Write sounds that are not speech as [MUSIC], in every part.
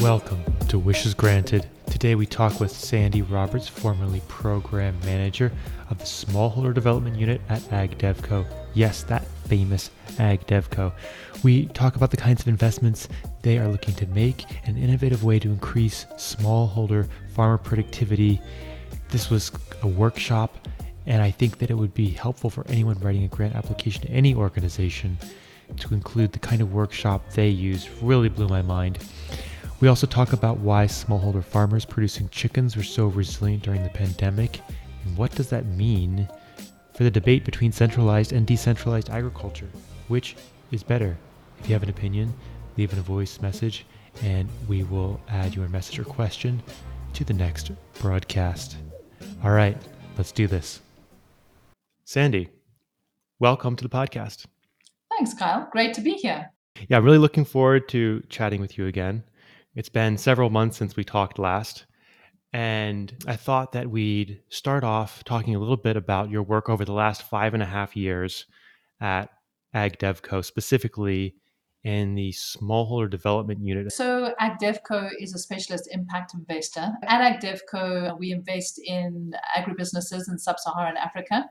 Welcome to Wishes Granted. Today we talk with Sandy Roberts, formerly Program Manager of the Smallholder Development Unit at AgDevCo. Yes, that famous AgDevCo. We talk about the kinds of investments they are looking to make, an innovative way to increase smallholder farmer productivity. This was a workshop, and I think that it would be helpful for anyone writing a grant application to any organization to include the kind of workshop they use. Really blew my mind. We also talk about why smallholder farmers producing chickens were so resilient during the pandemic, and what does that mean for the debate between centralized and decentralized agriculture? Which is better? If you have an opinion, leave in a voice message, and we will add your message or question to the next broadcast. All right, let's do this. Sandy, welcome to the podcast. Thanks, Kyle. Great to be here. Yeah, I'm really looking forward to chatting with you again. It's been several months since we talked last. And I thought that we'd start off talking a little bit about your work over the last five and a half years at AgDevCo, specifically in the smallholder development unit. So, AgDevCo is a specialist impact investor. At AgDevCo, we invest in agribusinesses in sub Saharan Africa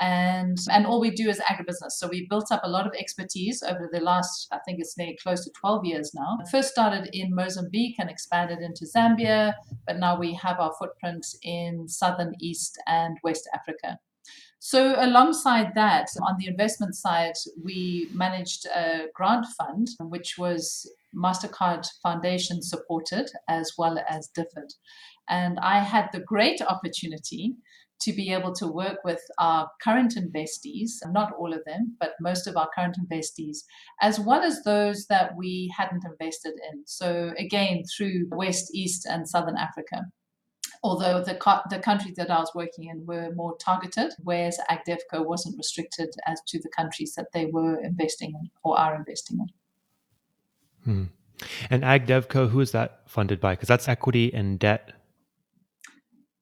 and and all we do is agribusiness. So we built up a lot of expertise over the last, I think it's nearly close to 12 years now. First started in Mozambique and expanded into Zambia, but now we have our footprint in southern, east, and west Africa. So, alongside that, on the investment side, we managed a grant fund, which was MasterCard Foundation supported as well as DFID. And I had the great opportunity to be able to work with our current investees, not all of them, but most of our current investees, as well as those that we hadn't invested in. So, again, through West, East, and Southern Africa. Although the, co- the countries that I was working in were more targeted, whereas AgDevCo wasn't restricted as to the countries that they were investing in or are investing in. Hmm. And AgDevCo, who is that funded by? Because that's equity and debt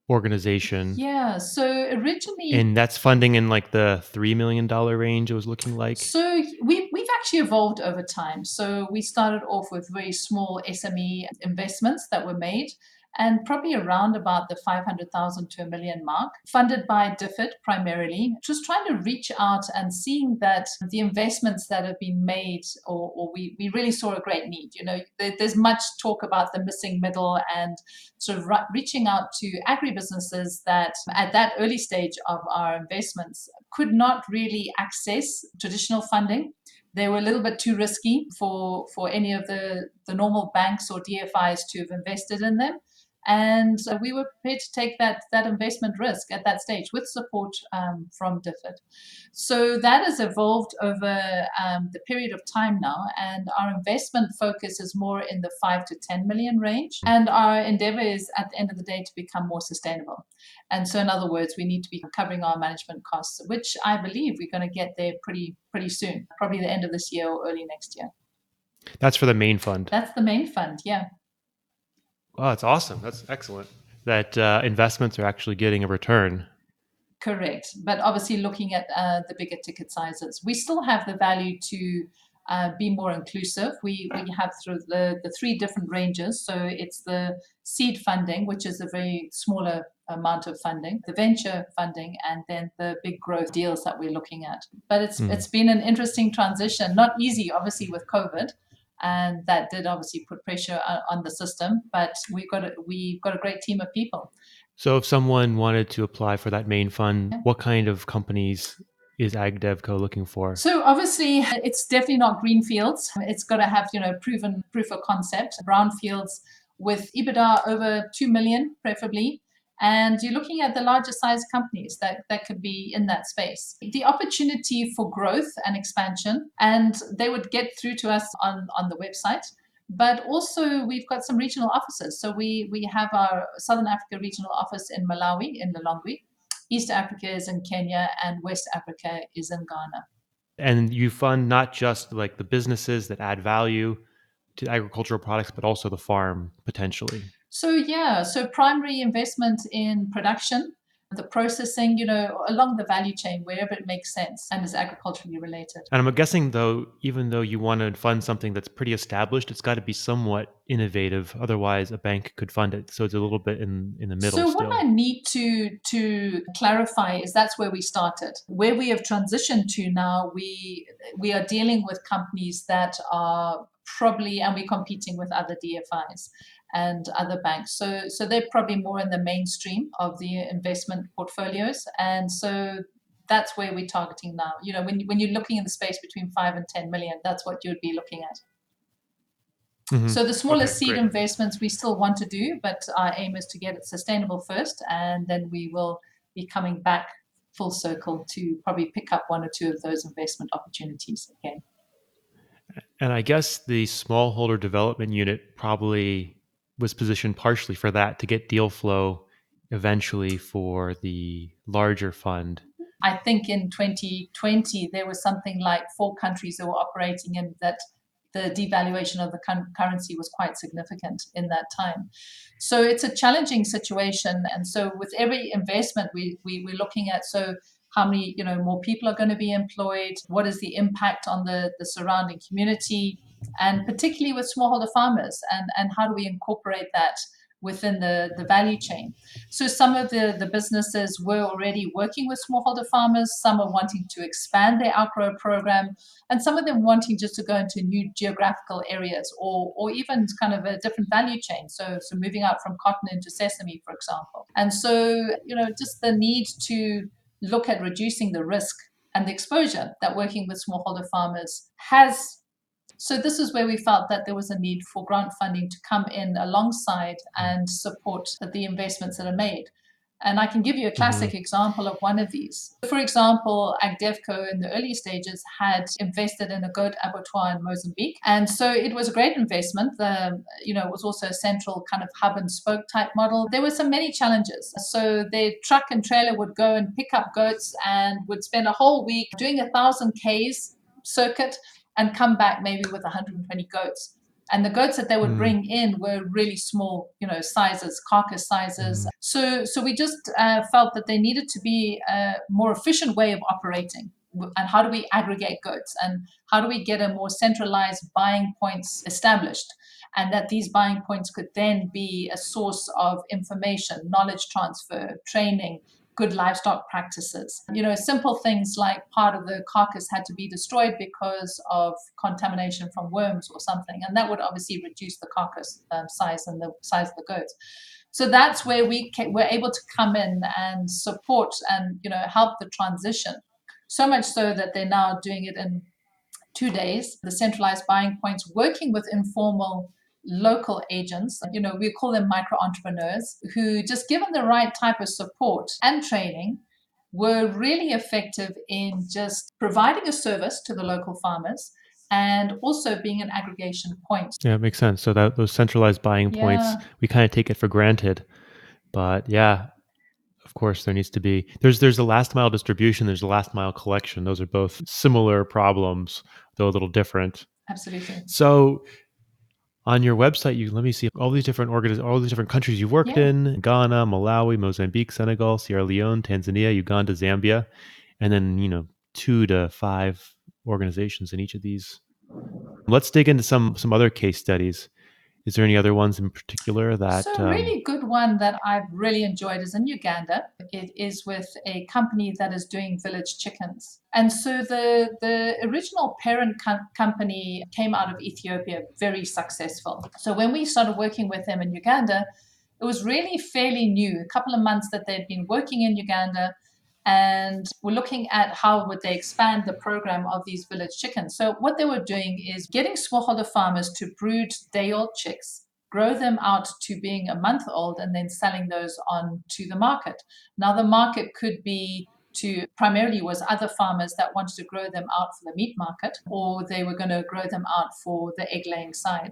organization. Yeah. So originally, and that's funding in like the three million dollar range. It was looking like. So we we've actually evolved over time. So we started off with very small SME investments that were made and probably around about the 500,000 to a million mark, funded by DFID primarily, just trying to reach out and seeing that the investments that have been made, or, or we, we really saw a great need. You know, there, there's much talk about the missing middle and sort of reaching out to agribusinesses that at that early stage of our investments could not really access traditional funding they were a little bit too risky for for any of the the normal banks or DFIs to have invested in them. And uh, we were prepared to take that, that investment risk at that stage with support um, from DFID. So that has evolved over um, the period of time now, and our investment focus is more in the 5 to 10 million range. And our endeavor is at the end of the day to become more sustainable. And so, in other words, we need to be covering our management costs, which I believe we're going to get there pretty, pretty soon, probably the end of this year or early next year. That's for the main fund. That's the main fund, yeah. Oh, that's awesome. That's excellent. That uh, investments are actually getting a return. Correct. But obviously, looking at uh, the bigger ticket sizes, we still have the value to uh, be more inclusive. We, we have through the, the three different ranges. So it's the seed funding, which is a very smaller amount of funding, the venture funding, and then the big growth deals that we're looking at. But it's mm. it's been an interesting transition, not easy, obviously, with COVID and that did obviously put pressure on the system. But we've got a, we've got a great team of people. So, if someone wanted to apply for that main fund, what kind of companies is AgDevCo looking for? So obviously, it's definitely not greenfields. It's got to have you know proven proof of concept. Brownfields with EBITDA over two million, preferably, and you're looking at the larger size companies that, that could be in that space. The opportunity for growth and expansion, and they would get through to us on, on the website. But also, we've got some regional offices. So we, we have our Southern Africa regional office in Malawi, in Lilongwe. East Africa is in Kenya, and West Africa is in Ghana. And you fund not just like the businesses that add value to agricultural products, but also the farm potentially. So yeah, so primary investment in production, the processing, you know, along the value chain wherever it makes sense and is agriculturally related. And I'm guessing though, even though you want to fund something that's pretty established, it's got to be somewhat innovative. Otherwise, a bank could fund it. So it's a little bit in in the middle. So still. what I need to to clarify is that's where we started. Where we have transitioned to now, we we are dealing with companies that are probably and we're competing with other DFIs and other banks. So, so they're probably more in the mainstream of the investment portfolios. And so that's where we're targeting now. You know, when, when you're looking in the space between five and 10 million, that's what you'd be looking at. Mm-hmm. So the smaller okay, seed great. investments we still want to do, but our aim is to get it sustainable first, and then we will be coming back full circle to probably pick up one or two of those investment opportunities again. And I guess the smallholder development unit probably was positioned partially for that to get deal flow eventually for the larger fund. I think in 2020 there was something like four countries that were operating in that the devaluation of the currency was quite significant in that time. So it's a challenging situation. And so with every investment we, we, we're looking at, so how many you know more people are going to be employed what is the impact on the the surrounding community and particularly with smallholder farmers and and how do we incorporate that within the, the value chain. So some of the, the businesses were already working with smallholder farmers, some are wanting to expand their outgrow program, and some of them wanting just to go into new geographical areas or, or even kind of a different value chain. So, so moving out from cotton into sesame, for example. And so, you know, just the need to look at reducing the risk and the exposure that working with smallholder farmers has. So this is where we felt that there was a need for grant funding to come in alongside and support the investments that are made. And I can give you a classic mm-hmm. example of one of these. For example, AgDevCo in the early stages had invested in a goat abattoir in Mozambique. And so it was a great investment. The, you know, it was also a central kind of hub and spoke type model. There were some many challenges. So their truck and trailer would go and pick up goats and would spend a whole week doing a thousand Ks circuit and come back maybe with 120 goats. And the goats that they would mm. bring in were really small you know sizes carcass sizes. Mm. so so we just uh, felt that there needed to be a more efficient way of operating. And how do we aggregate goats? And how do we get a more centralized buying points established? And that these buying points could then be a source of information knowledge transfer training good livestock practices. You know, simple things like part of the carcass had to be destroyed because of contamination from worms or something, and that would obviously reduce the carcass um, size and the size of the goats. So that's where we were able to come in and support and you know help the transition. So much so that they're now doing it in two days. The centralized buying points, working with informal local agents, you know, we call them micro entrepreneurs, who just given the right type of support and training, were really effective in just providing a service to the local farmers and also being an aggregation point. Yeah, it makes sense. So that those centralized buying yeah. points, we kind of take it for granted. But yeah, of course there needs to be there's there's a last mile distribution, there's a last mile collection. Those are both similar problems, though a little different. Absolutely. So on your website you let me see all these different organiz- all these different countries you've worked yeah. in ghana malawi mozambique senegal sierra leone tanzania uganda zambia and then you know two to five organizations in each of these let's dig into some some other case studies is there any other ones in particular that? So, a um, really good one that I've really enjoyed is in Uganda. It is with a company that is doing village chickens. And so the, the original parent com- company came out of Ethiopia very successful. So, when we started working with them in Uganda, it was really fairly new, a couple of months that they'd been working in Uganda and we're looking at how would they expand the program of these village chickens. So what they were doing is getting smallholder farmers to brood day-old chicks, grow them out to being a month old, and then selling those on to the market. Now the market could be to primarily was other farmers that wanted to grow them out for the meat market, or they were going to grow them out for the egg laying side.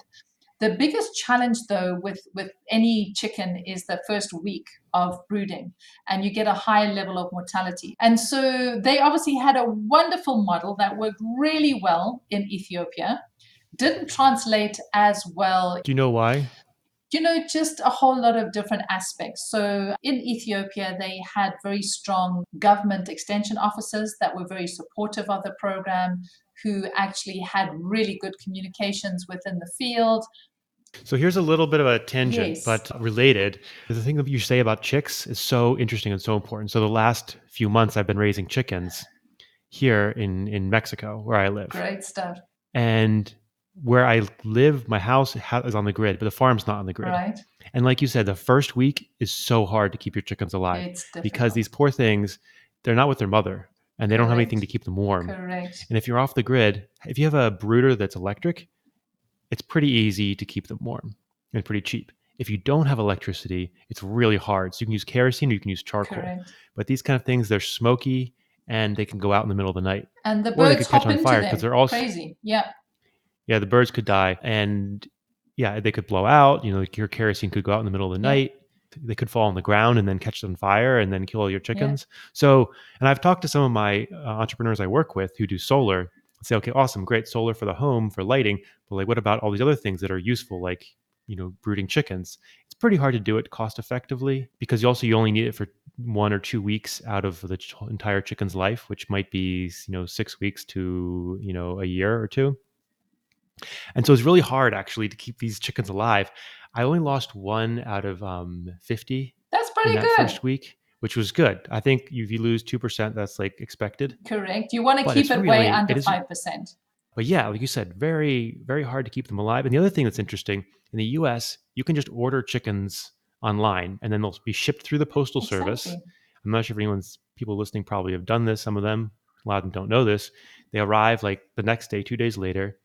The biggest challenge, though, with, with any chicken is the first week of brooding, and you get a high level of mortality. And so they obviously had a wonderful model that worked really well in Ethiopia, didn't translate as well. Do you know why? You know, just a whole lot of different aspects. So in Ethiopia, they had very strong government extension officers that were very supportive of the program, who actually had really good communications within the field. So here's a little bit of a tangent, Yes. but related. The thing that you say about chicks is so interesting and so important. So the last few months, I've been raising chickens here in in Mexico, where I live, Great stuff, and where I live, my house is on the grid, but the farm's not on the grid. right? And like you said, the first week is so hard to keep your chickens alive It's because these poor things, they're not with their mother, and they don't have anything to keep them warm. Correct. And if you're off the grid, if you have a brooder that's electric, it's pretty easy to keep them warm and pretty cheap. If you don't have electricity, it's really hard. So you can use kerosene or you can use charcoal. Correct. But these kind of things, they're smoky and they can go out in the middle of the night. And the Or they birds could catch hop on fire because they're all crazy. Yeah. Yeah, the birds could die and yeah, they could blow out. You know, your kerosene could go out in the middle of the Yeah. night. They could fall on the ground and then catch on fire and then kill all your chickens. So, and I've talked to some of my uh, entrepreneurs I work with who do solar. Say, okay, awesome, great solar for the home for lighting, but like, what about all these other things that are useful, like you know, brooding chickens? It's pretty hard to do it cost effectively because you also you only need it for one or two weeks out of the ch- entire chicken's life, which might be you know six weeks to you know a year or two. And so it's really hard actually to keep these chickens alive. I only lost one out of um, 50 That's pretty that good. first week, which was good. I think if you lose 2%, that's like expected. Correct. You want to keep it way under it is- 5%. But yeah, like you said, very, very hard to keep them alive. And the other thing that's interesting in the US, you can just order chickens online and then they'll be shipped through the postal service. I'm not sure if anyone's people listening probably have done this. Some of them, a lot of them don't know this. They arrive like the next day, two days later,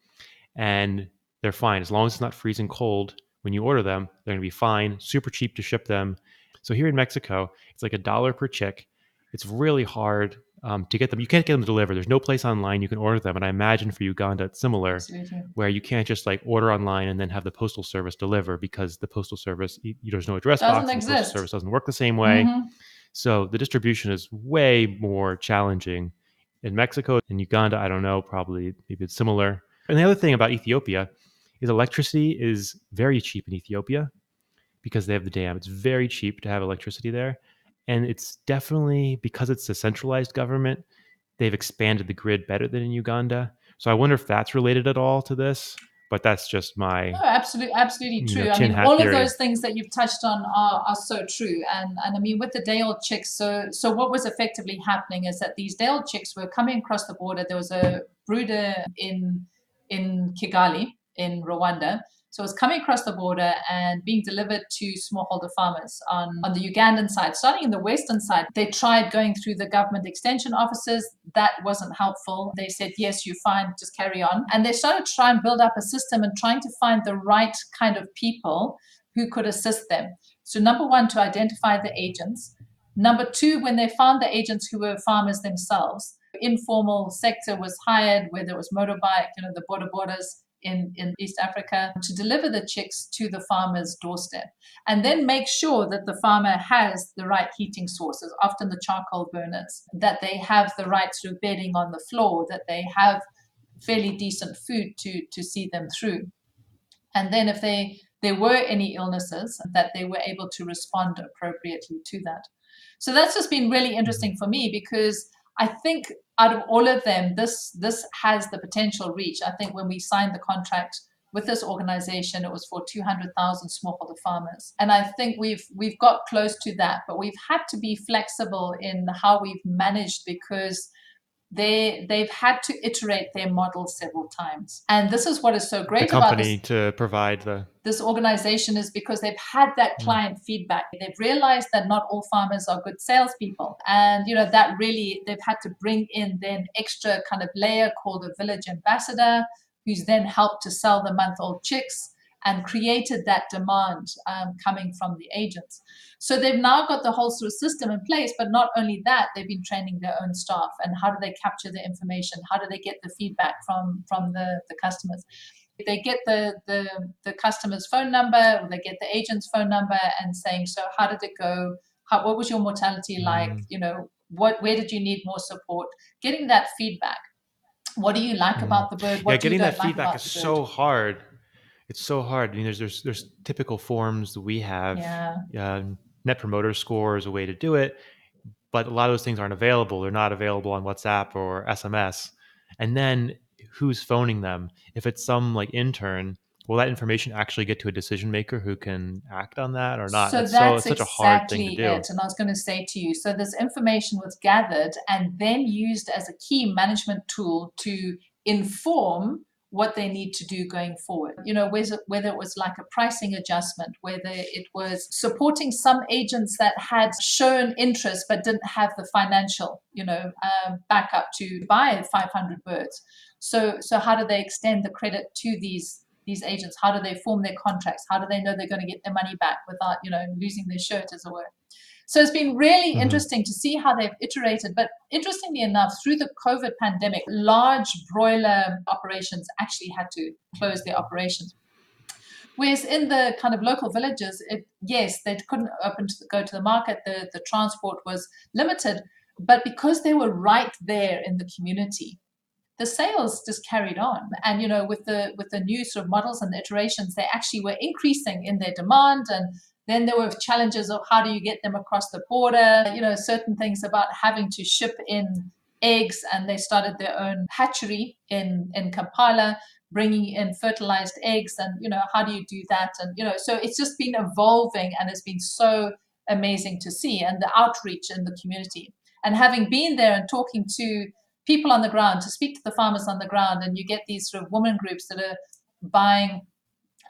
and they're fine as long as it's not freezing cold. When you order them, they're going to be fine. Super cheap to ship them. So here in Mexico, it's like a dollar per chick. It's really hard um, to get them. You can't get them delivered. There's no place online you can order them. And I imagine for Uganda it's similar, Absolutely. where you can't just like order online and then have the postal service deliver because the postal service y- there's no address Doesn't box. and The exist. postal service doesn't work the same way. Mhm. So the distribution is way more challenging in Mexico. In Uganda, I don't know, probably maybe it's similar. And the other thing about Ethiopia is electricity is very cheap in Ethiopia because they have the dam. It's very cheap to have electricity there. And it's definitely because it's a centralized government, they've expanded the grid better than in Uganda. So I wonder if that's related at all to this. But that's just my No, absolutely, absolutely true. know, I mean, all theory. of those things that you've touched on are, are so true. And and I mean, with the day old chicks, so so what was effectively happening is that these day old chicks were coming across the border. There was a brooder in in Kigali in Rwanda. So it was coming across the border and being delivered to smallholder farmers on, on the Ugandan side. Starting in the western side, they tried going through the government extension offices. That wasn't helpful. They said, yes, you're fine, just carry on. And they started to try and build up a system and trying to find the right kind of people who could assist them. So, number one, to identify the agents. Number two, when they found the agents who were farmers themselves, informal sector was hired, whether it was motorbike, you know, the boda bodas in, in East Africa, to deliver the chicks to the farmer's doorstep. And then make sure that the farmer has the right heating sources, often the charcoal burners, that they have the right sort of bedding on the floor, that they have fairly decent food to, to see them through. And then if they there were any illnesses, that they were able to respond appropriately to that. So that's just been really interesting for me because I think out of all of them, this this has the potential reach. I think when we signed the contract with this organization, it was for 200,000 smallholder farmers, and I think we've we've got close to that. But we've had to be flexible in how we've managed because they they've had to iterate their model several times, and this is what is so the great about this company to provide the this organization is because they've had that Mm. client feedback. They've realized that not all farmers are good salespeople. And, you know, that really, they've had to bring in then extra kind of layer called a village ambassador, who's then helped to sell the month old chicks and created that demand um, coming from the agents. So they've now got the whole sort of system in place, but not only that, they've been training their own staff and how do they capture the information? How do they get the feedback from, from the, the customers? They get the, the the customer's phone number or they get the agent's phone number and saying so how did it go how, what was your mortality like Mm. you know what where did you need more support getting that feedback what do you like Mm. about the bird what yeah, getting that like feedback is so hard. it's so hard. I mean, there's there's there's typical forms that we have. Yeah. Uh, Net Promoter Score is a way to do it, but a lot of those things aren't available. They're not available on WhatsApp or SMS. And then who's phoning them? If it's some like intern, will that information actually get to a decision maker who can act on that or not? So it's that's so it's such exactly a hard thing to do. it. And I was going to say to you, so this information was gathered and then used as a key management tool to inform what they need to do going forward. You know, whether, whether it was like a pricing adjustment, whether it was supporting some agents that had shown interest but didn't have the financial, you know, um, backup to buy 500 birds. So, so how do they extend the credit to these these agents? How do they form their contracts? How do they know they're going to get their money back without, you know, losing their shirt, as it were? So it's been really mm-hmm. interesting to see how they've iterated. But interestingly enough, through the COVID pandemic, large broiler operations actually had to close their operations. Whereas in the kind of local villages, it, yes, they couldn't open to the, go to the market. The, the transport was limited, but because they were right there in the community, the sales just carried on. And you know, with the with the new sort of models and the iterations, they actually were increasing in their demand and then there were challenges of how do you get them across the border, you know, certain things about having to ship in eggs, and they started their own hatchery in, in Kampala, bringing in fertilized eggs, and, you know, how do you do that? And, you know, so it's just been evolving and it's been so amazing to see, and the outreach in the community. And having been there and talking to people on the ground, to speak to the farmers on the ground, and you get these sort of woman groups that are buying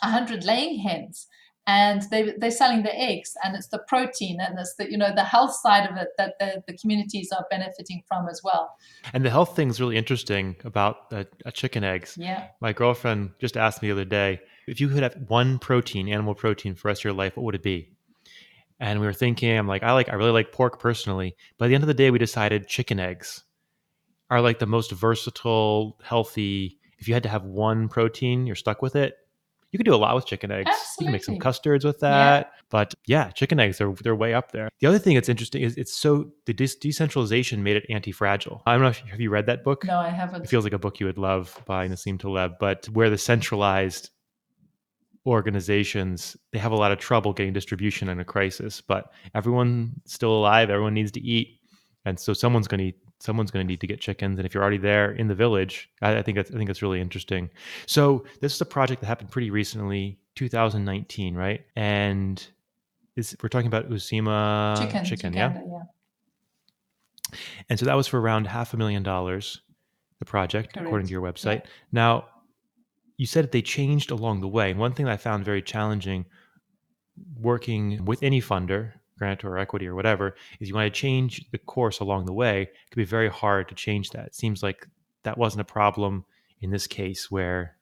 100 laying hens and they, they're selling the eggs and it's the protein and it's the you know the health side of it that the, the communities are benefiting from as well. And the health thing is really interesting about the chicken eggs yeah. My girlfriend just asked me the other day if you could have one protein animal protein for the rest of your life what would it be? And we were thinking i'm like i like i really like pork personally. But at the end of the day we decided chicken eggs are like the most versatile healthy if you had to have one protein you're stuck with it you can do a lot with chicken eggs. Absolutely. You can make some custards with that. Yeah. But yeah, chicken eggs are they're way up there. The other thing that's interesting is it's so the de- decentralization made it anti-fragile. I don't know if have you read that book? No, I haven't. It feels like a book you would love by Nassim Taleb, but where the centralized organizations they have a lot of trouble getting distribution in a crisis, but everyone's still alive, everyone needs to eat. And so someone's going to eat someone's going to need to get chickens and if you're already there in the village I, I, think that's i think that's really interesting so this is a project that happened pretty recently 2019 right and is we're talking about usima chicken, chicken yeah? yeah and so that was for around half a million dollars the project Correct. according to your website yeah. now you said that they changed along the way one thing i found very challenging working with any funder grant or equity or whatever is you want to change the course along the way it can be very hard to change that. It seems like that wasn't a problem in this case where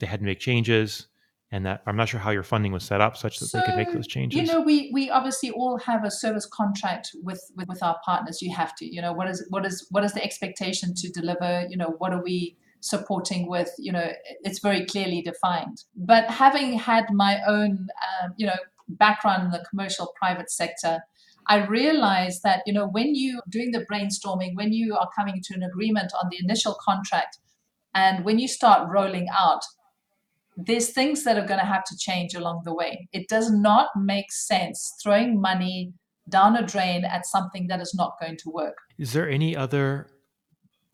they had to make changes and that i'm not sure how your funding was set up such that so, they could make those changes. you know we we obviously all have a service contract with, with with our partners you have to you know what is what is what is the expectation to deliver you know what are we supporting with you know it's very clearly defined. But having had my own um, you know background in the commercial private sector, I realized that, you know, when you doing the brainstorming, when you are coming to an agreement on the initial contract, and when you start rolling out, there's things that are going to have to change along the way. It does not make sense throwing money down a drain at something that is not going to work. Is there any other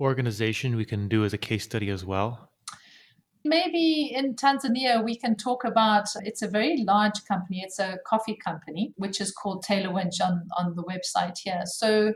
organization we can do as a case study as well? Maybe in Tanzania, we can talk about it's a very large company. It's a coffee company, which is called Taylor Winch on, on the website here. So,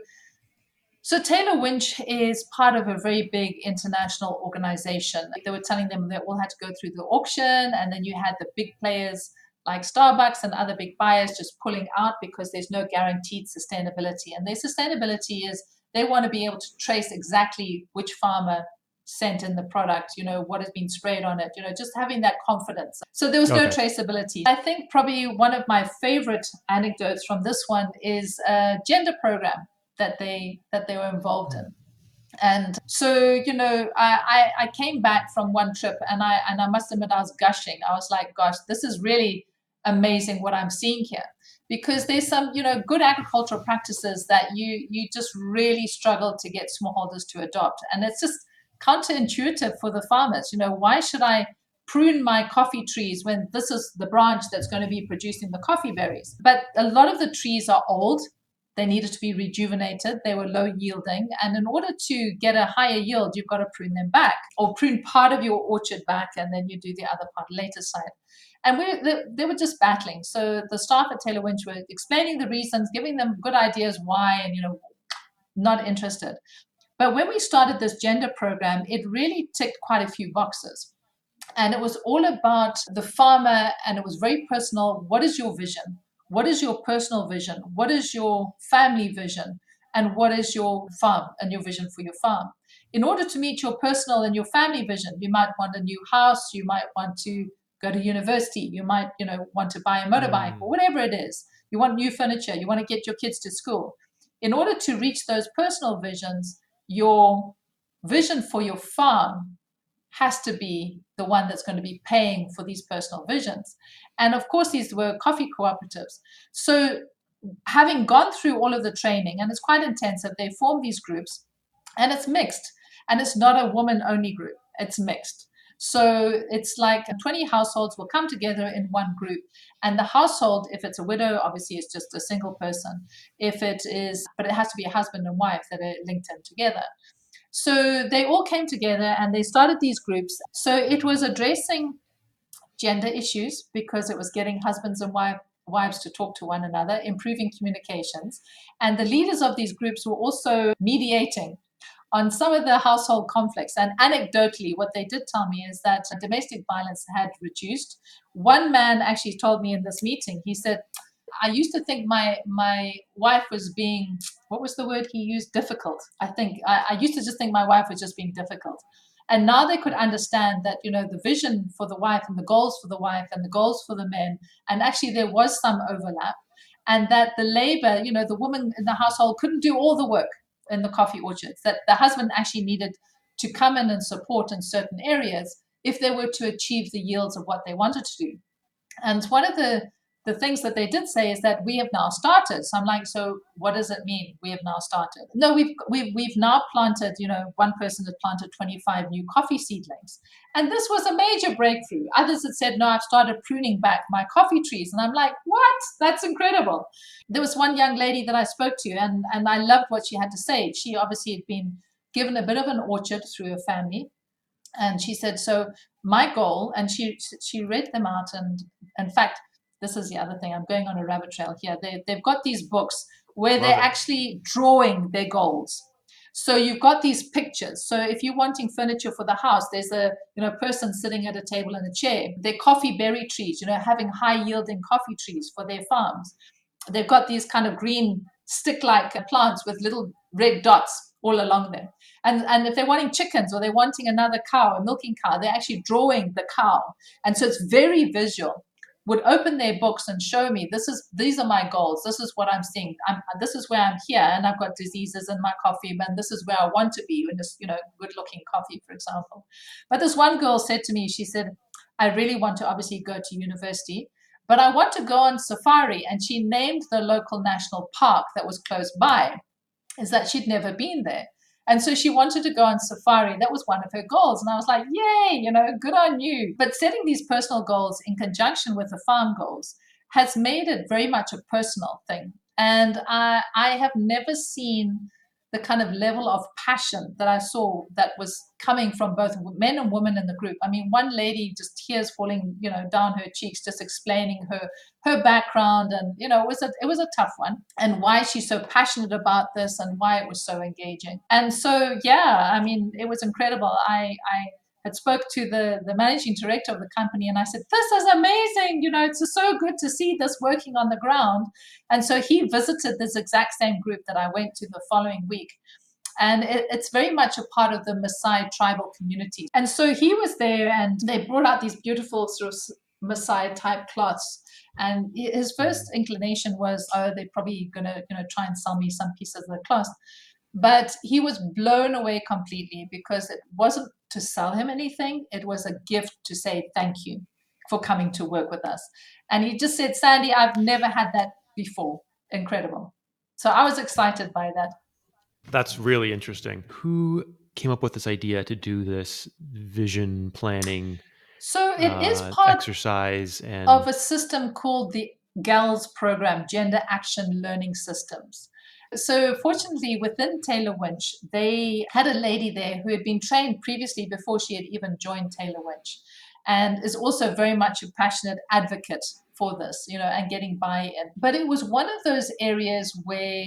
so Taylor Winch is part of a very big international organization. They were telling them they all had to go through the auction, and then you had the big players like Starbucks and other big buyers just pulling out because there's no guaranteed sustainability. And their sustainability is they want to be able to trace exactly which farmer sent in the product, you know, what has been sprayed on it, you know, just having that confidence. So there was okay. no traceability. I think probably one of my favorite anecdotes from this one is a gender program that they that they were involved in. And so, you know, I, I, I came back from one trip and I and I must admit I was gushing. I was like, gosh, this is really amazing what I'm seeing here. Because there's some, you know, good agricultural practices that you you just really struggle to get smallholders to adopt. And it's just counterintuitive for the farmers. You know, why should I prune my coffee trees when this is the branch that's going to be producing the coffee berries. But a lot of the trees are old. They needed to be rejuvenated. They were low yielding. And in order to get a higher yield, you've got to prune them back or prune part of your orchard back and then you do the other part later side. And we, they, they were just battling. So the staff at Taylor Winch were explaining the reasons, giving them good ideas why, and, you know, not interested. But when we started this gender program, it really ticked quite a few boxes. And it was all about the farmer, and it was very personal. What is your vision? What is your personal vision? What is your family vision? And what is your farm and your vision for your farm? In order to meet your personal and your family vision, you might want a new house, you might want to go to university, you might, you know, want to buy a motorbike mm. or whatever it is. You want new furniture, you want to get your kids to school. In order to reach those personal visions, your vision for your farm has to be the one that's going to be paying for these personal visions. And of course, these were coffee cooperatives. So, having gone through all of the training, and it's quite intensive, they form these groups and it's mixed. And it's not a woman only group, it's mixed. So it's like 20 households will come together in one group. And the household, if it's a widow, obviously it's just a single person. If it is, but it has to be a husband and wife that are linked in together. So they all came together and they started these groups. So it was addressing gender issues because it was getting husbands and wife, wives to talk to one another, improving communications. And the leaders of these groups were also mediating on some of the household conflicts. And anecdotally, what they did tell me is that domestic violence had reduced. One man actually told me in this meeting, he said, I used to think my my wife was being what was the word he used difficult. I think I, I used to just think my wife was just being difficult. And now they could understand that, you know, the vision for the wife and the goals for the wife and the goals for the men, and actually there was some overlap. And that the labor, you know, the woman in the household couldn't do all the work in the coffee orchards, that the husband actually needed to come in and support in certain areas if they were to achieve the yields of what they wanted to do. And one of the the things that they did say is that we have now started. So I'm like, so what does it mean? We have now started. No, we've we've we've now planted. You know, one person had planted 25 new coffee seedlings, and this was a major breakthrough. Others had said, no, I've started pruning back my coffee trees, and I'm like, what? That's incredible. There was one young lady that I spoke to, and and I loved what she had to say. She obviously had been given a bit of an orchard through her family, and she said, so my goal, and she she read them out, and in fact this is the other thing. I'm going on a rabbit trail here. They, they've got these books where Love they're it. actually drawing their goals. So you've got these pictures. So if you're wanting furniture for the house, there's a you know person sitting at a table in a chair. They're coffee berry trees, you know, having high yielding coffee trees for their farms. They've got these kind of green stick-like plants with little red dots all along them. And and if they're wanting chickens or they're wanting another cow, a milking cow, they're actually drawing the cow. And so it's very visual would open their books and show me this is these are my goals. This is what i'm seeing. I'm, this is where i'm here and i've got diseases in my coffee and this is where i want to be in this you know good looking coffee for example. But this one girl said to me she said i really want to obviously go to university but i want to go on safari and she named the local national park that was close by is that she'd never been there and so she wanted to go on safari. That was one of her goals. And I was like, yay, you know, good on you. But setting these personal goals in conjunction with the farm goals has made it very much a personal thing. And I, I have never seen the kind of level of passion that I saw that was coming from both men and women in the group. I mean, one lady just tears falling, you know, down her cheeks, just explaining her her background, and you know, it was a it was a tough one, and why she's so passionate about this, and why it was so engaging. And so, yeah, I mean, it was incredible. I I had spoke to the, the managing director of the company and I said, this is amazing. You know, it's so good to see this working on the ground. And so he visited this exact same group that I went to the following week. And it, it's very much a part of the Maasai tribal community. And so he was there and they brought out these beautiful sort of Maasai type cloths. And his first inclination was, oh, they're probably going to, you know, try and sell me some pieces of the cloth. But he was blown away completely because it wasn't to sell him anything, it was a gift to say thank you for coming to work with us. And he just said, Sandy, I've never had that before. Incredible. So I was excited by that. That's really interesting. Who came up with this idea to do this vision planning? So it uh, is part exercise and of a system called the GALS program, Gender Action Learning Systems. So, fortunately, within Taylor Winch, they had a lady there who had been trained previously before she had even joined Taylor Winch and is also very much a passionate advocate for this, you know, and getting buy in. But it was one of those areas where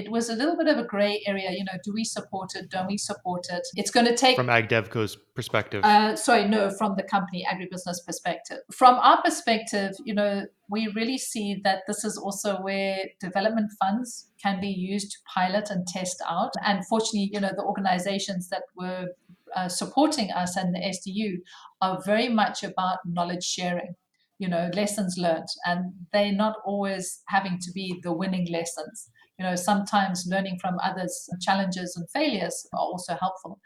it was a little bit of a gray area. You know, do we support it? Don't we support it? It's going to take from AgDevCo's perspective. Uh, sorry, no, from the company agribusiness perspective. From our perspective, you know, we really see that this is also where development funds can be used to pilot and test out. And fortunately, you know, the organizations that were uh, supporting us and the SDU are very much about knowledge sharing you know lessons learned and they're not always having to be the winning lessons you know sometimes learning from others challenges and failures are also helpful.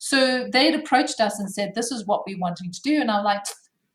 So they'd approached us and said this is what we're wanting to do. And i'm like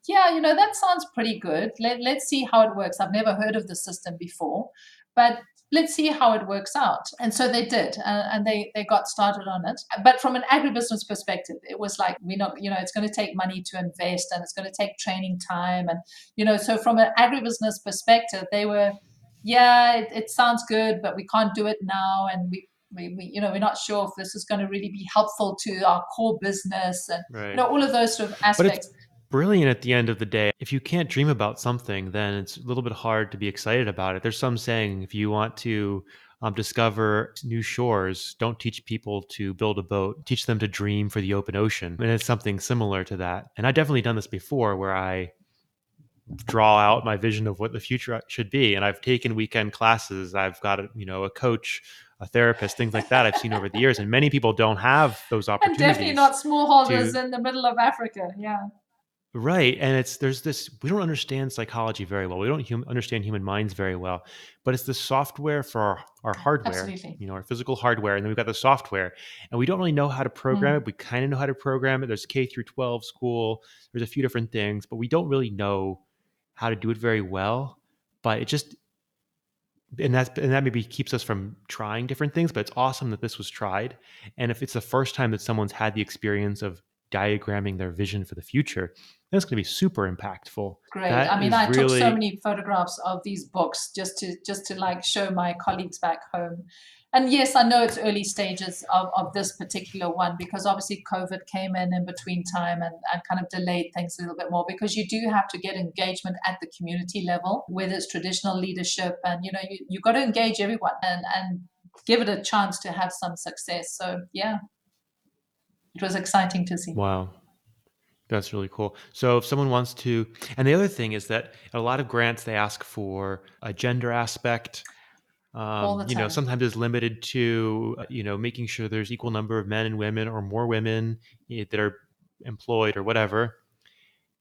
yeah you know that sounds pretty good. Let, let's see how it works. I've never heard of the system before but let's see how it works out. And so they did, uh, and they they got started on it. But from an agribusiness perspective, it was like we know, you know, it's going to take money to invest, and it's going to take training time, and you know, so from an agribusiness perspective, they were yeah, it, it sounds good, but we can't do it now, and we we, we, you know we're not sure if this is going to really be helpful to our core business and right. you know all of those sort of aspects. brilliant at the end of the day. If you can't dream about something then it's a little bit hard to be excited about it. There's some saying if you want to um, discover new shores don't teach people to build a boat. Teach them to dream for the open ocean. And it's something similar to that. And i've definitely done this before where i draw out my vision of what the future should be. And I've taken weekend classes. I've got a, you know a coach, a therapist, things like that. I've seen over the years, and many people don't have those opportunities. And definitely not smallholders to, in the middle of Africa. Yeah. Right, and it's there's this we don't understand psychology very well. We don't hum, understand human minds very well, but it's the software for our, our hardware, Absolutely. you know, our physical hardware, and then we've got the software, and we don't really know how to program mm. it. We kind of know how to program it. There's K through 12 school. There's a few different things, but we don't really know how to do it very well, but it just and that and that maybe keeps us from trying different things. But it's awesome that this was tried, and if it's the first time that someone's had the experience of diagramming their vision for the future, that's going to be super impactful. Great. That I mean, I really... took so many photographs of these books just to just to like show my colleagues back home and yes, I know it's early stages of, of this particular one because obviously COVID came in in between time and, and kind of delayed things a little bit more because you do have to get engagement at the community level, whether it's traditional leadership and, you know, you, you got to engage everyone and, and give it a chance to have some success. So, yeah, it was exciting to see. Wow. That's really cool. So if someone wants to, and the other thing is that a lot of grants they ask for a gender aspect um, you know, sometimes it's limited to uh, you know making sure there's equal number of men and women or more women eh, that are employed or whatever.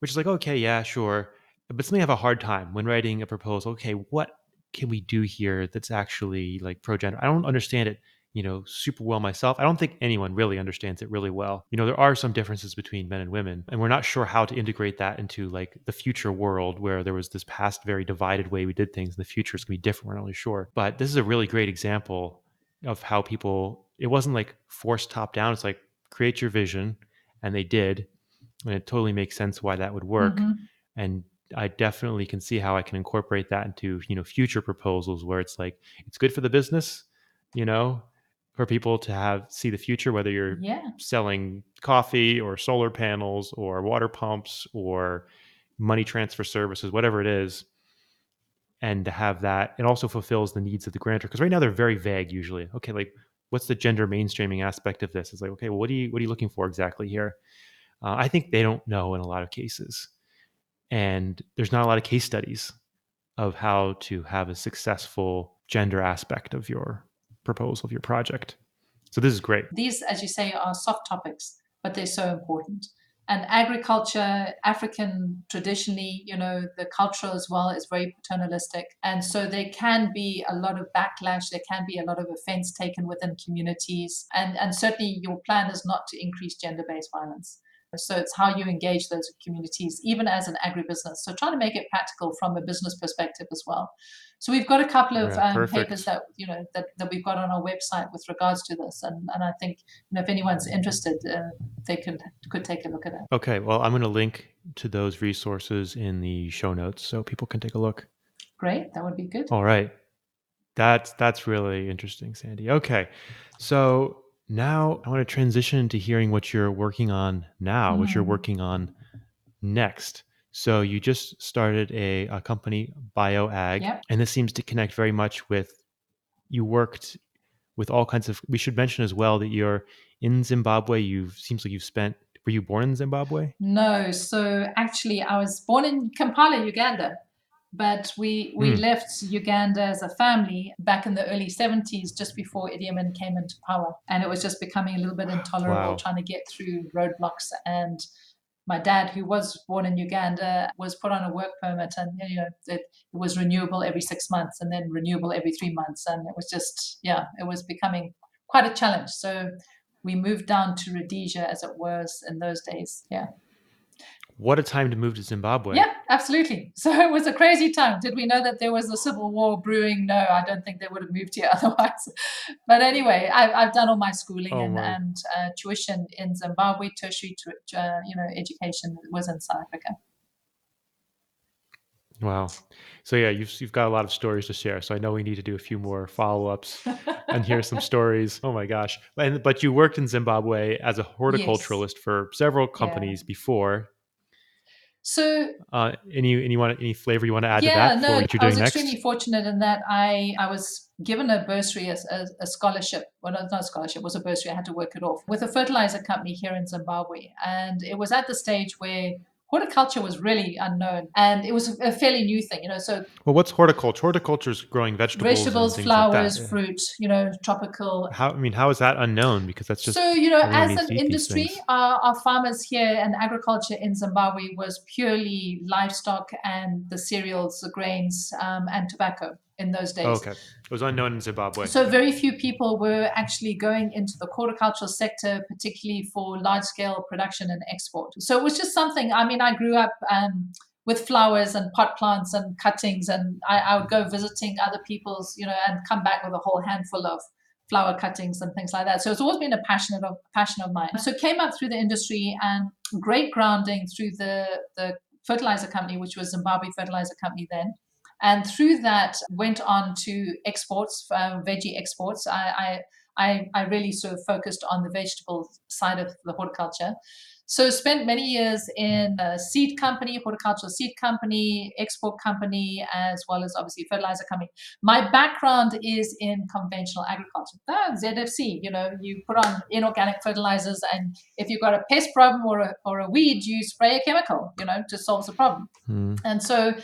Which is like, okay, yeah, sure. But something I have a hard time when writing a proposal. Okay, what can we do here that's actually like pro gender? I don't understand it you know, super well myself. I don't think anyone really understands it really well. You know, there are some differences between men and women, and we're not sure how to integrate that into like the future world where there was this past very divided way we did things. In the future is going to be different. We're not really sure. But this is a really great example of how people, it wasn't like forced top down. It's like create your vision, and they did. And it totally makes sense why that would work. Mm-hmm. And I definitely can see how I can incorporate that into, you know, future proposals where it's like, it's good for the business, you know, for people to have see the future whether you're yeah. selling coffee or solar panels or water pumps or money transfer services whatever it is and to have that it also fulfills the needs of the grantor. Because right now they're very vague usually. Okay like what's the gender mainstreaming aspect of this? It's like okay well what are you what are you looking for exactly here? Uh, i think they don't know in a lot of cases. And there's not a lot of case studies of how to have a successful gender aspect of your proposal of your project. So this is great. These, as you say, are soft topics, but they're so important. And agriculture, African traditionally, you know, the culture as well is very paternalistic. And so there can be a lot of backlash, there can be a lot of offense taken within communities. And, and certainly your plan is not to increase gender based violence. So it's how you engage those communities, even as an agribusiness. So trying to make it practical from a business perspective as well. So we've got a couple of Yeah, um, papers that you know that, that we've got on our website with regards to this, and, and I think you know if anyone's interested, uh, they could could take a look at it. Okay, well, I'm going to link to those resources in the show notes so people can take a look. Great, that would be good. All right. That's that's really interesting, Sandy. Okay. So now I want to transition to hearing what you're working on now, what you're Mm. working on next. So you just started a, a company, BioAg, Yep. and this seems to connect very much with you worked with all kinds of we should mention as well that you're in Zimbabwe. You've seems like you've spent were you born in Zimbabwe? No, so actually, I was born in Kampala, Uganda, but we we Hmm. left Uganda as a family back in the early 70s, just before Idi Amin came into power, and it was just becoming a little bit intolerable Wow. trying to get through roadblocks. And my dad, who was born in Uganda, was put on a work permit, and you know it, it was renewable every six months, and then renewable every three months, and it was just yeah, it was becoming quite a challenge. So we moved down to Rhodesia, as it was in those days. Yeah. What a time to move to Zimbabwe. Yeah, absolutely. [LAUGHS] So it was a crazy time. Did we know that there was a civil war brewing? No, I don't think they would have moved here [LAUGHS] otherwise. But anyway, I've, I've done all my schooling Oh, and, and uh, tuition in Zimbabwe. Tertiary, tu- uh, you know, education was in South Africa. Wow. So yeah, you've you've got a lot of stories to share. So I know we need to do a few more follow-ups [LAUGHS] and hear some stories. Oh my gosh. And but you worked in Zimbabwe as a horticulturalist for several companies before. So Uh, any any want any flavor you want to add yeah, to that for no, what you're I was doing next? extremely fortunate in that I I was given a bursary as a, a scholarship. Well, no, not a scholarship, it was a bursary. I had to work it off with a fertilizer company here in Zimbabwe, and it was at the stage where horticulture was really unknown, and it was a fairly new thing. You know, so Well, what's horticulture? Horticulture is growing vegetables, vegetables, like flowers, Yeah. fruit. You know, tropical How I mean, how is that unknown? Because that's just so you know as an to eat these industry our, our farmers here and agriculture in zimbabwe was purely livestock and the cereals the grains um, and tobacco in those days. Okay. It was unknown in Zimbabwe. so very few people were actually going into the horticultural sector particularly for large scale production and export. So it was just something i mean i grew up um, with flowers and pot plants and cuttings and I, I would go visiting other people's you know and come back with a whole handful of flower cuttings and things like that. So it's always been a passionate of passion of mine. So came up through the industry and great grounding through the the fertilizer company which was zimbabwe fertilizer company then and through that went on to exports uh, veggie exports I, I I, I really sort of focused on the vegetable side of the horticulture so spent many years in a seed company, horticultural seed company, export company, as well as obviously fertilizer company. My background is in conventional agriculture. Ah, ZFC, you know, you put on inorganic fertilizers, and if you've got a pest problem or a, or a weed, you spray a chemical, you know, to solve the problem. Hmm. And so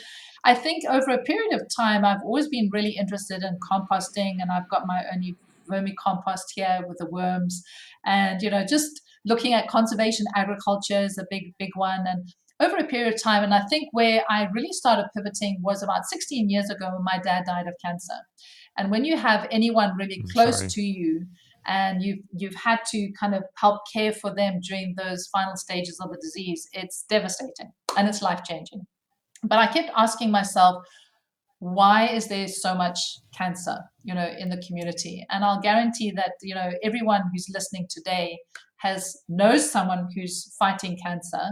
I think over a period of time, I've always been really interested in composting, and I've got my own vermicompost here with the worms, and you know, just looking at conservation agriculture is a big, big one. And over a period of time, and I think where I really started pivoting was about 16 years ago when my dad died of cancer. And when you have anyone really close sorry. to you, and you've you've had to kind of help care for them during those final stages of the disease, it's devastating and it's life changing. But I kept asking myself, why is there so much cancer, you know, in the community? And I'll guarantee that, you know, everyone who's listening today has knows someone who's fighting cancer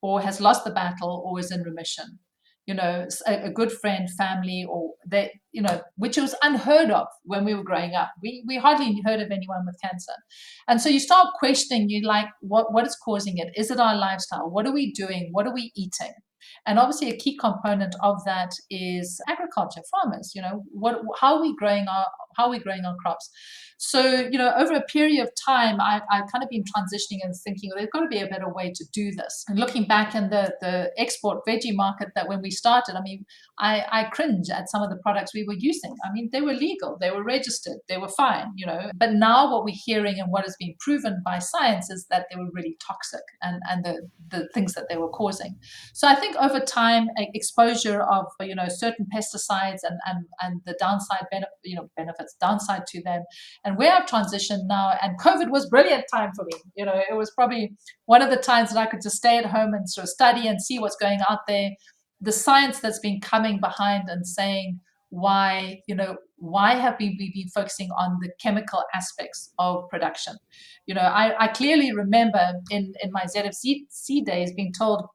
or has lost the battle or is in remission. You know, a, good friend, family, or they, you know, which was unheard of when we were growing up. We we hardly heard of anyone with cancer. And so you start questioning, you like, what what is causing it? Is it our lifestyle? What are we doing? What are we eating? And obviously, a key component of that is agriculture, farmers. You know, what how are we growing our how are we growing our crops? So, you know, over a period of time, I, I've kind of been transitioning and thinking, well, there's got to be a better way to do this. And looking back in the, the export veggie market that when we started, I mean, I, I cringe at some of the products we were using. I mean, they were legal, they were registered, they were fine, you know. But now what we're hearing and what has been proven by science is that they were really toxic and, and the, the things that they were causing. So I think over time, exposure of you know certain pesticides and and and the downside you know benefits, downside to them, and where I've transitioned now, and COVID was brilliant time for me. You know, it was probably one of the times that I could just stay at home and sort of study and see what's going out there. The science that's been coming behind and saying why you know why have we, we been focusing on the chemical aspects of production? You know i, I clearly remember in in my zfc days being told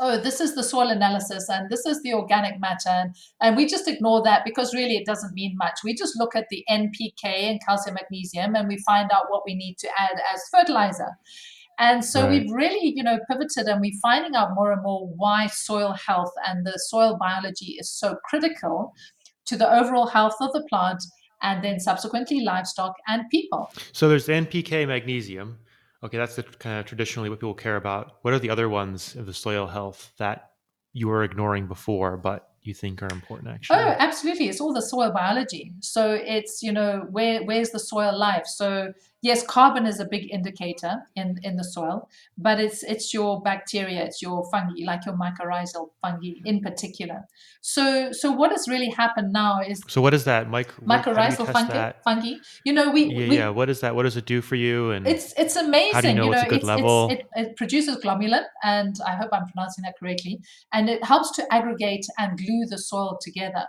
oh this is the soil analysis and this is the organic matter and, and we just ignore that because really it doesn't mean much. We just look at the npk and calcium magnesium and we find out what we need to add as fertilizer and so right. we've really, you know, pivoted and we're finding out more and more why soil health and the soil biology is so critical to the overall health of the plant and then subsequently livestock and people. So there's NPK magnesium. Okay, that's the kind of traditionally what people care about. What are the other ones of the soil health that you were ignoring before, but you think are important actually? Oh, absolutely. It's all the soil biology. So it's, you know, where where's the soil life? So yes, carbon is a big indicator in, in the soil, but it's it's your bacteria, it's your fungi, like your mycorrhizal fungi in particular. So so what has really happened now is So what is that? Myc- mycorrhizal fungi, fungi. You know, we yeah, we, yeah. What is that? What does it do for you? And it's it's amazing. How do you know, you know it's a good it's, level? It's, it, it produces glomalin, and I hope I'm pronouncing that correctly. And it helps to aggregate and glue the soil together.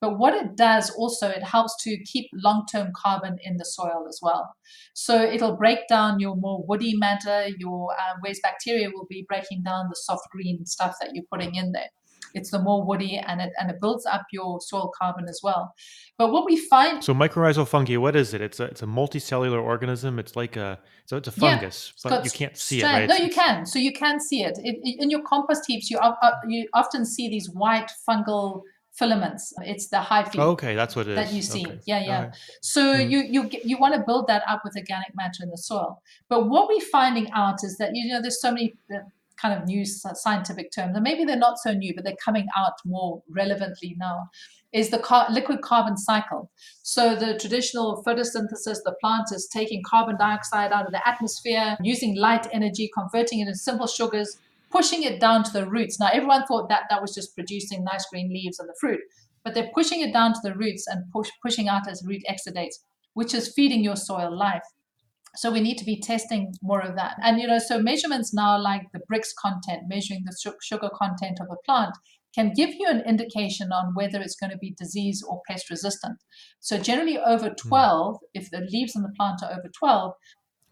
But what it does also, it helps to keep long term carbon in the soil as well. So it'll break down your more woody matter, your uh, waste bacteria will be breaking down the soft green stuff that you're putting in there. It's the more woody and it and it builds up your soil carbon as well. But what we find So mycorrhizal fungi, what is it? It's a it's a multicellular organism. It's like a so it's a fungus, yeah, but you can't see it, right? No, you can. So you can see it. it, in your compost heaps. You uh, you often see these white fungal filaments. It's the hyphae. Okay, that's what it that is. you see. Okay. Yeah, yeah. Right. So hmm. you you you want to build that up with organic matter in the soil. But what we're finding out is that you know there's so many uh, kind of new scientific terms, and maybe they're not so new, but they're coming out more relevantly now. Is the car- liquid carbon cycle. So, the traditional photosynthesis, the plant is taking carbon dioxide out of the atmosphere, using light energy, converting it into simple sugars, pushing it down to the roots. Now, everyone thought that that was just producing nice green leaves and the fruit, but they're pushing it down to the roots and push, pushing out as root exudates, which is feeding your soil life. So we need to be testing more of that. And, you know, so measurements now like the Brix content, measuring the sugar content of a plant, can give you an indication on whether it's going to be disease or pest resistant. So generally over hmm. 12, mm. if the leaves in the plant are over 12,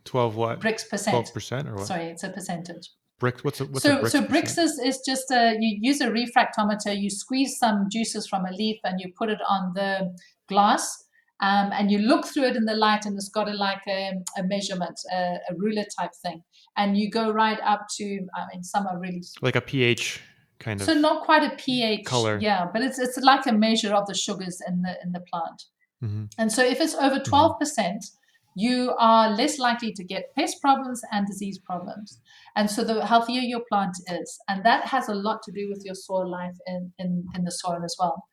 12 what? Brix percent. 12 percent or what? Sorry, it's a percentage. Brix, what's a, what's so, a Brix so Brix is, is just a, you use a refractometer, you squeeze some juices from a leaf and you put it on the glass um, and you look through it in the light and it's got a, like a, a measurement, a, a, ruler type thing. And you go right up to, I mean, some are really... Like a pH kind of... So not quite a pH. Color. Yeah, but it's, it's like a measure of the sugars in the, in the plant. Mm-hmm. And so if it's over 12%, percent you are less likely to get pest problems and disease problems. And so the healthier your plant is. And that has a lot to do with your soil life in, in, in the soil as well.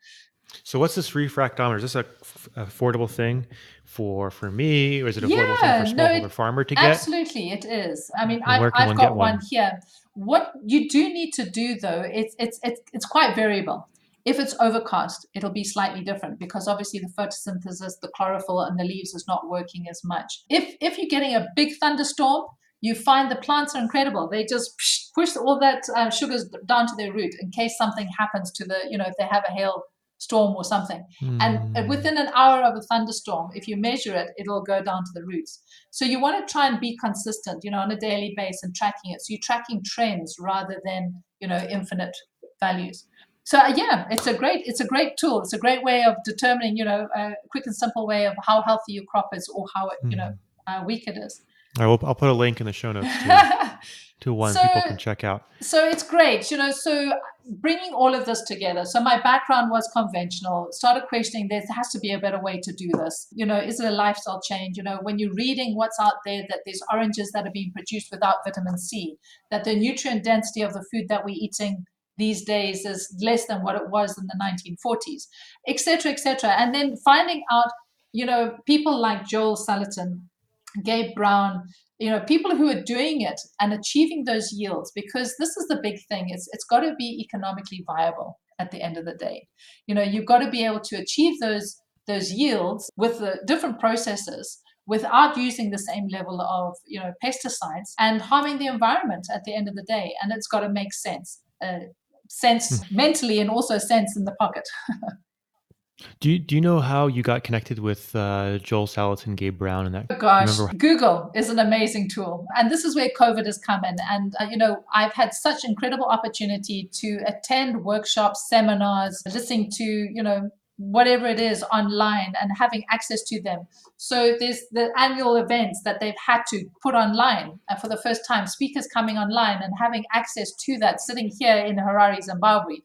So what's this refractometer? Is this a f- affordable thing for for me, or is it affordable yeah, thing for smallholder no, farmer to get? Absolutely, it is. I mean, I've, I've got one? one here. What you do need to do though, it's it's it's it's quite variable. If it's overcast, it'll be slightly different because obviously the photosynthesis, the chlorophyll, and the leaves is not working as much. If if you're getting a big thunderstorm, you find the plants are incredible. They just push all that uh, sugars down to their root in case something happens to the, you know, if they have a hail storm or something. Mm. And hmm. within an hour of a thunderstorm, if you measure it, it'll go down to the roots. So you want to try and be consistent, you know, on a daily basis and tracking it. So you're tracking trends rather than, you know, infinite values so uh, yeah it's a great it's a great tool it's a great way of determining you know a quick and simple way of how healthy your crop is or how it, you know hmm. uh, weak it is I will, I'll put a link in the show notes to, [LAUGHS] to one so, people can check out. So it's great, you know. So bringing all of this together. So my background was conventional. Started questioning there has to be a better way to do this. You know, is it a lifestyle change? You know, when you're reading what's out there, that there's oranges that are being produced without vitamin C, that the nutrient density of the food that we're eating these days is less than what it was in the 1940s, etc., etc. And then finding out, you know, people like Joel Salatin, Gabe Brown, you know people who are doing it and achieving those yields because this is the big thing it's it's got to be economically viable at the end of the day you know you've got to be able to achieve those those yields with the different processes without using the same level of you know pesticides and harming the environment at the end of the day and it's got to make sense uh, sense hmm. mentally and also sense in the pocket [LAUGHS] do you, do you know how you got connected with uh, Joel Salatin, Gabe Brown, and that? Oh gosh, Google is an amazing tool, and this is where COVID has come in. And uh, you know, I've had such incredible opportunity to attend workshops, seminars, listening to you know whatever it is online and having access to them. So there's the annual events that they've had to put online and for the first time, speakers coming online and having access to that sitting here in Harare, Zimbabwe.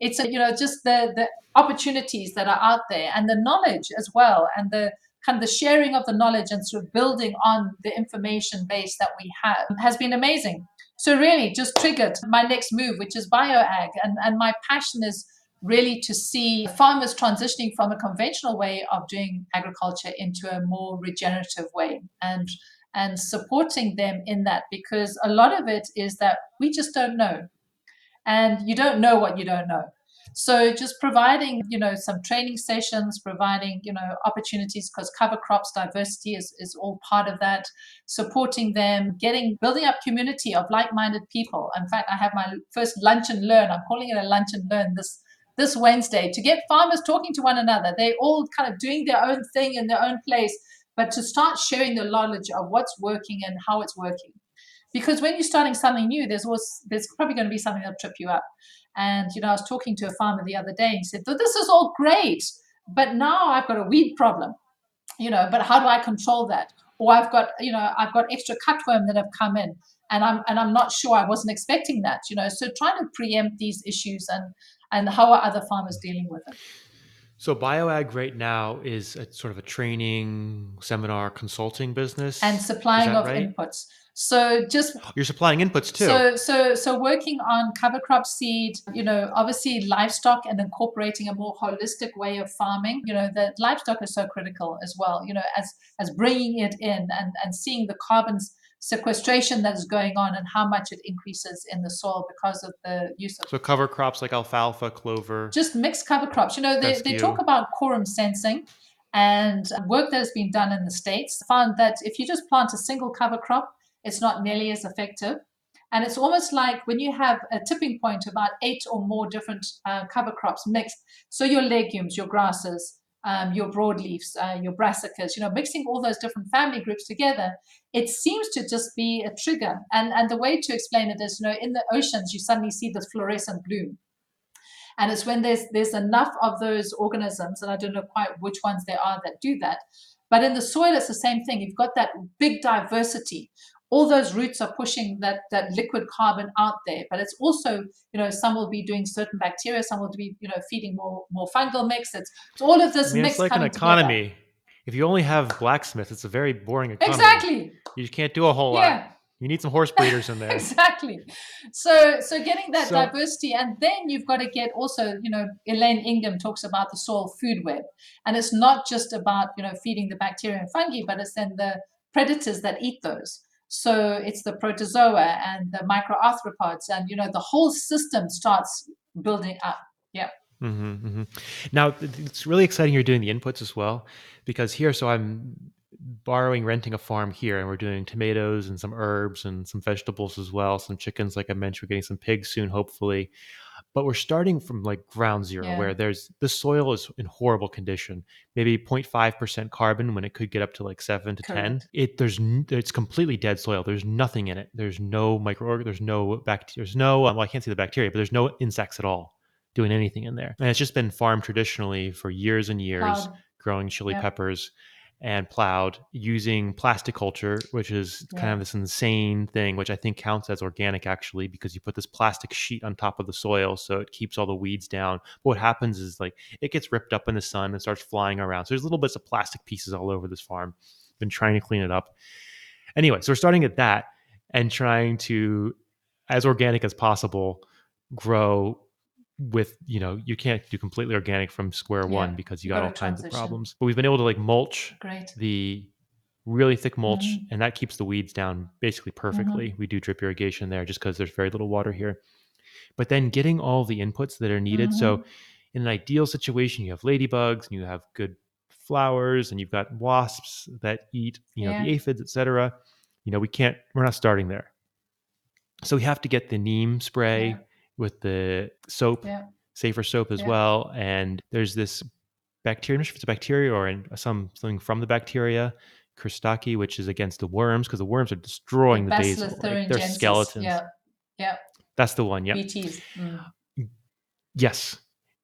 It's a, you know just the the opportunities that are out there and the knowledge as well and the kind of the sharing of the knowledge and sort of building on the information base that we have has been amazing. So really just triggered my next move, which is bioag. And, and my passion is really to see farmers transitioning from a conventional way of doing agriculture into a more regenerative way and and supporting them in that because a lot of it is that we just don't know. And you don't know what you don't know. So just providing you know some training sessions providing you know opportunities because cover crops diversity is, is all part of that supporting them getting building up community of like-minded people. In fact i have my first lunch and learn. I'm calling it a lunch and learn this this Wednesday to get farmers talking to one another. They're all kind of doing their own thing in their own place, but to start sharing the knowledge of what's working and how it's working. Because when you're starting something new, there's always there's probably going to be something that'll trip you up. And you know, I was talking to a farmer the other day and he said, "This is all great, but now I've got a weed problem. You know, but how do I control that? Or I've got you know I've got extra cutworm that have come in." and I'm and I'm not sure I wasn't expecting that, you know. So trying to preempt these issues and and how are other farmers dealing with it? So BioAg right now is a, sort of a training, seminar, consulting business and supplying of right? inputs. So just you're supplying inputs too. So so so working on cover crop seed, you know, obviously livestock and incorporating a more holistic way of farming. You know, the livestock is so critical as well. You know, as as bringing it in and and seeing the carbons sequestration that is going on and how much it increases in the soil because of the use of so cover crops like alfalfa clover just mixed cover crops. You know they, they talk about quorum sensing and work that has been done in the states found that if you just plant a single cover crop it's not nearly as effective. And it's almost like when you have a tipping point about eight or more different uh, cover crops mixed. So your legumes your grasses um, your broadleafs, uh, your brassicas, you know, mixing all those different family groups together, it seems to just be a trigger. And, and the way to explain it is, you know, in the oceans, you suddenly see this fluorescent bloom. And it's when there's there's enough of those organisms, and I don't know quite which ones there are that do that. But in the soil, it's the same thing. You've got that big diversity all those roots are pushing that that liquid carbon out there but it's also you know some will be doing certain bacteria some will be you know feeding more more fungal mix. It's, it's all of this I mean, mix it's like an economy together. if you only have blacksmith it's a very boring economy. Exactly. You can't do a whole yeah. lot you need some horse breeders in [LAUGHS] there. Exactly. So so getting that so, diversity and then you've got to get also you know elaine ingham talks about the soil food web. And it's not just about you know feeding the bacteria and fungi but it's then the predators that eat those so it's the protozoa and the microarthropods, and you know the whole system starts building up. Yeah. Mm-hmm, mm-hmm. Now it's really exciting. You're doing the inputs as well, because here, so I'm borrowing, renting a farm here, and we're doing tomatoes and some herbs and some vegetables as well, some chickens, like I mentioned. We're getting some pigs soon, hopefully but we're starting from like ground zero yeah. where there's the soil is in horrible condition maybe 0.5% carbon when it could get up to like 7 to Correct. 10 it there's it's completely dead soil there's nothing in it there's no micro there's no bacteria there's no well i can't see the bacteria but there's no insects at all doing anything in there and it's just been farmed traditionally for years and years growing chili yep. peppers and plowed using plastic culture, which is yeah. kind of this insane thing, which I think counts as organic actually, because you put this plastic sheet on top of the soil so it keeps all the weeds down. But what happens is like it gets ripped up in the sun and starts flying around. So there's little bits of plastic pieces all over this farm. Been trying to clean it up. Anyway, so we're starting at that and trying to, as organic as possible, grow with you know you can't do completely organic from square one because you got, all kinds of problems but we've been able to like mulch Great. the really thick mulch, Mhm. and that keeps the weeds down basically perfectly. We do drip irrigation there just because there's very little water here. But then getting all the inputs that are needed. So Mhm. in an ideal situation, you have ladybugs and you have good flowers and you've got wasps that eat, you know, Yeah. the aphids, etc. You know, we can't, we're not starting there. So we have to get the neem spray Yeah. With the soap, Yeah. safer soap as Yeah. well. And there's this bacteria, I'm not sure if it's a bacteria or in, some something from the bacteria, Kurstaki, which is against the worms because the worms are destroying the, basil. Bacillus Like, they're skeletons. Yeah. Yeah. That's the one. Yeah. BTs. Mm. Yes,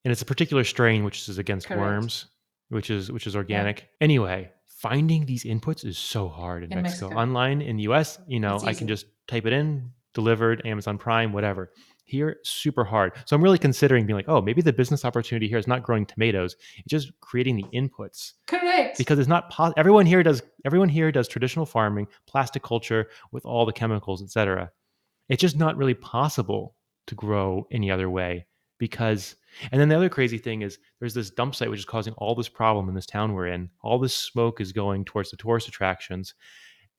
and it's a particular strain which is against Correct. worms, which is which is organic. Anyway, finding these inputs is so hard in, In Mexico. Mexico. Online in the US, you know, I can just type it in, delivered, Amazon Prime, whatever. Here, super hard. So I'm really considering being like, oh, maybe the business opportunity here is not growing tomatoes; it's just creating the inputs Correct. because it's not possible. Everyone here does. Everyone here does traditional farming, plastic culture with all the chemicals, etc. It's just not really possible to grow any other way because. And then the other crazy thing is there's this dump site which is causing all this problem in this town we're in. All this smoke is going towards the tourist attractions.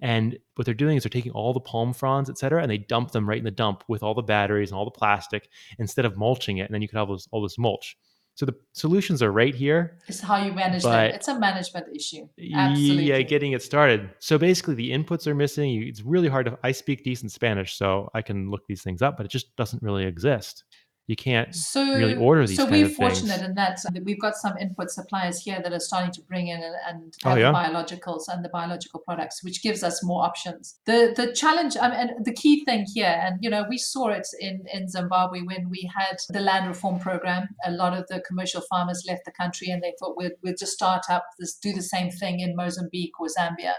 And what they're doing is they're taking all the palm fronds, et cetera, and they dump them right in the dump with all the batteries and all the plastic instead of mulching it. And then you could have all this, all this mulch. So the solutions are right here. it's how you manage them. It's a management issue. Absolutely. Yeah, getting it started. So basically, the inputs are missing. It's really hard to. I speak decent Spanish, so I can look these things up, but it just doesn't really exist. You can't. so really order these so we're fortunate in that we've got some input suppliers here that are starting to bring in and, and Oh, yeah? biologicals and the biological products which gives us more options the the challenge I mean, and the key thing here and you know we saw it in in zimbabwe when we had the land reform program a lot of the commercial farmers left the country and they thought we'd, we'd just start up this do the same thing in mozambique or zambia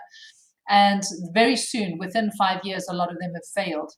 and very soon within five years a lot of them have failed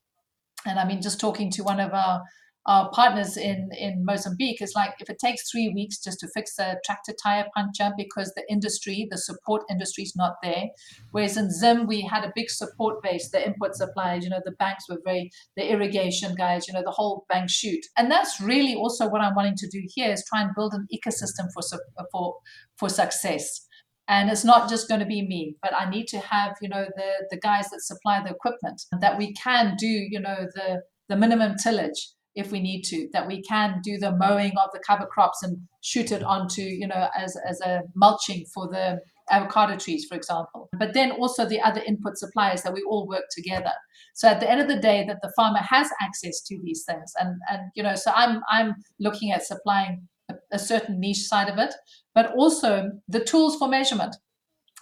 and I mean, just talking to one of our, our partners in, in Mozambique is like if it takes three weeks just to fix a tractor tire puncture because the industry, the support industry is not there. Whereas in Zim, we had a big support base, the input suppliers, you know, the banks were very, the irrigation guys, you know, the whole bank shoot. And that's really also what I'm wanting to do here is try and build an ecosystem for, for, for success and it's not just going to be me but i need to have you know the the guys that supply the equipment that we can do you know the the minimum tillage if we need to that we can do the mowing of the cover crops and shoot it onto you know as as a mulching for the avocado trees for example but then also the other input suppliers that we all work together so at the end of the day that the farmer has access to these things and and you know so i'm i'm looking at supplying a, a certain niche side of it but also the tools for measurement.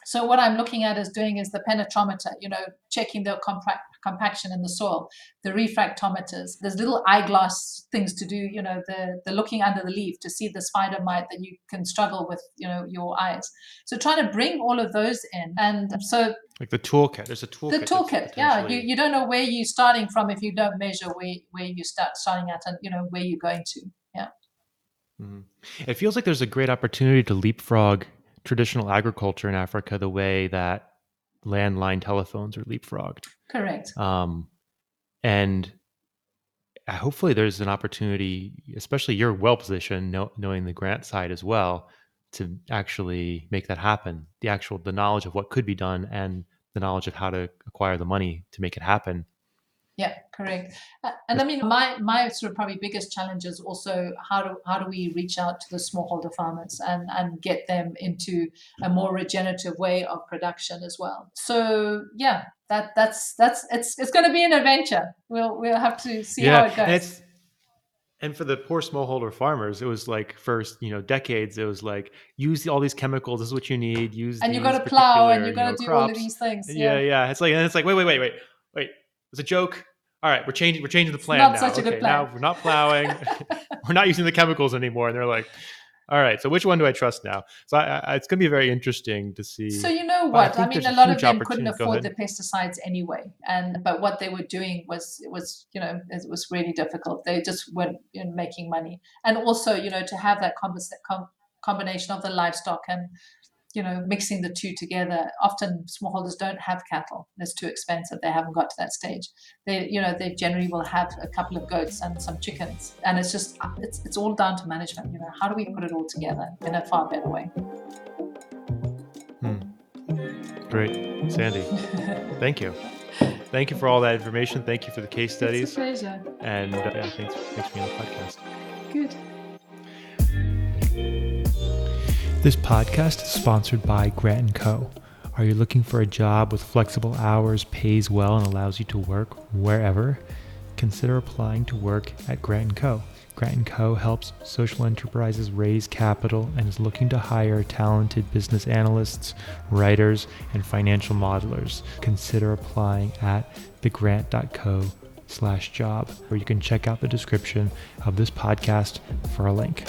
So what I'm looking at is doing is the penetrometer, you know, checking the compact, compaction in the soil, the refractometers. There's little eyeglass things to do, you know, the the looking under the leaf to see the spider mite that you can struggle with, you know, your eyes. So trying to bring all of those in, and so Like the toolkit. There's a toolkit. the toolkit, yeah, you, you don't know where you're starting from if you don't measure where where you start starting at, and you know where you're going to. Yeah. Mhm. It feels like there's a great opportunity to leapfrog traditional agriculture in Africa the way that landline telephones are leapfrogged. Correct. Um, and hopefully there's an opportunity, especially you're well positioned, know, knowing the grant side as well, to actually make that happen. The actual the knowledge of what could be done and the knowledge of how to acquire the money to make it happen. Yeah, correct. And I mean, my my sort of probably biggest challenge is also how do how do we reach out to the smallholder farmers and and get them into a more regenerative way of production as well. So yeah, that that's that's it's it's going to be an adventure. We'll we'll have to see how it goes. and for the poor smallholder farmers, it was like first, you know, decades. It was like use all these chemicals. This is what you need. Use and you've got to plow and you've got to do all of these things. Yeah, yeah. It's like and it's like wait, wait, wait, wait, wait. It's a joke. All right, we're changing. We're changing the plan not now. such a good okay, plan. now we're not plowing. [LAUGHS] [LAUGHS] we're not using the chemicals anymore. And they're like, all right. So which one do I trust now? So I, I, it's going to be very interesting to see. So you know But I what? I, mean, a lot of them couldn't afford the pesticides anyway, and but what they were doing was it was you know it was really difficult. They just weren't you know, making money, and also you know to have that com- combination of the livestock and you know mixing the two together. Often smallholders don't have cattle; it's too expensive. They haven't got to that stage. They you know they generally will have a couple of goats and some chickens, and it's just it's it's all down to management. You know, how do we put it all together in a far better way? Great. Sandy, thank you. Thank you for all that information. Thank you for the case studies. It's a pleasure. And uh, yeah, thanks, thanks for being on the podcast. Good. This podcast is sponsored by Grant & Co. Are you looking for a job with flexible hours, pays well, and allows you to work wherever? Consider applying to work at Grant & Co. Grant & Co. helps social enterprises raise capital and is looking to hire talented business analysts, writers, and financial modelers. Consider applying at thegrant.co slash job, or you can check out the description of this podcast for a link.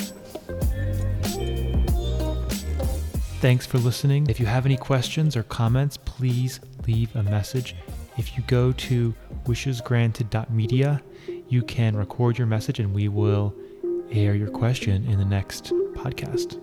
Thanks for listening. If you have any questions or comments, please leave a message. If you go to wishesgranted.media, you can record your message and we will air your question in the next podcast.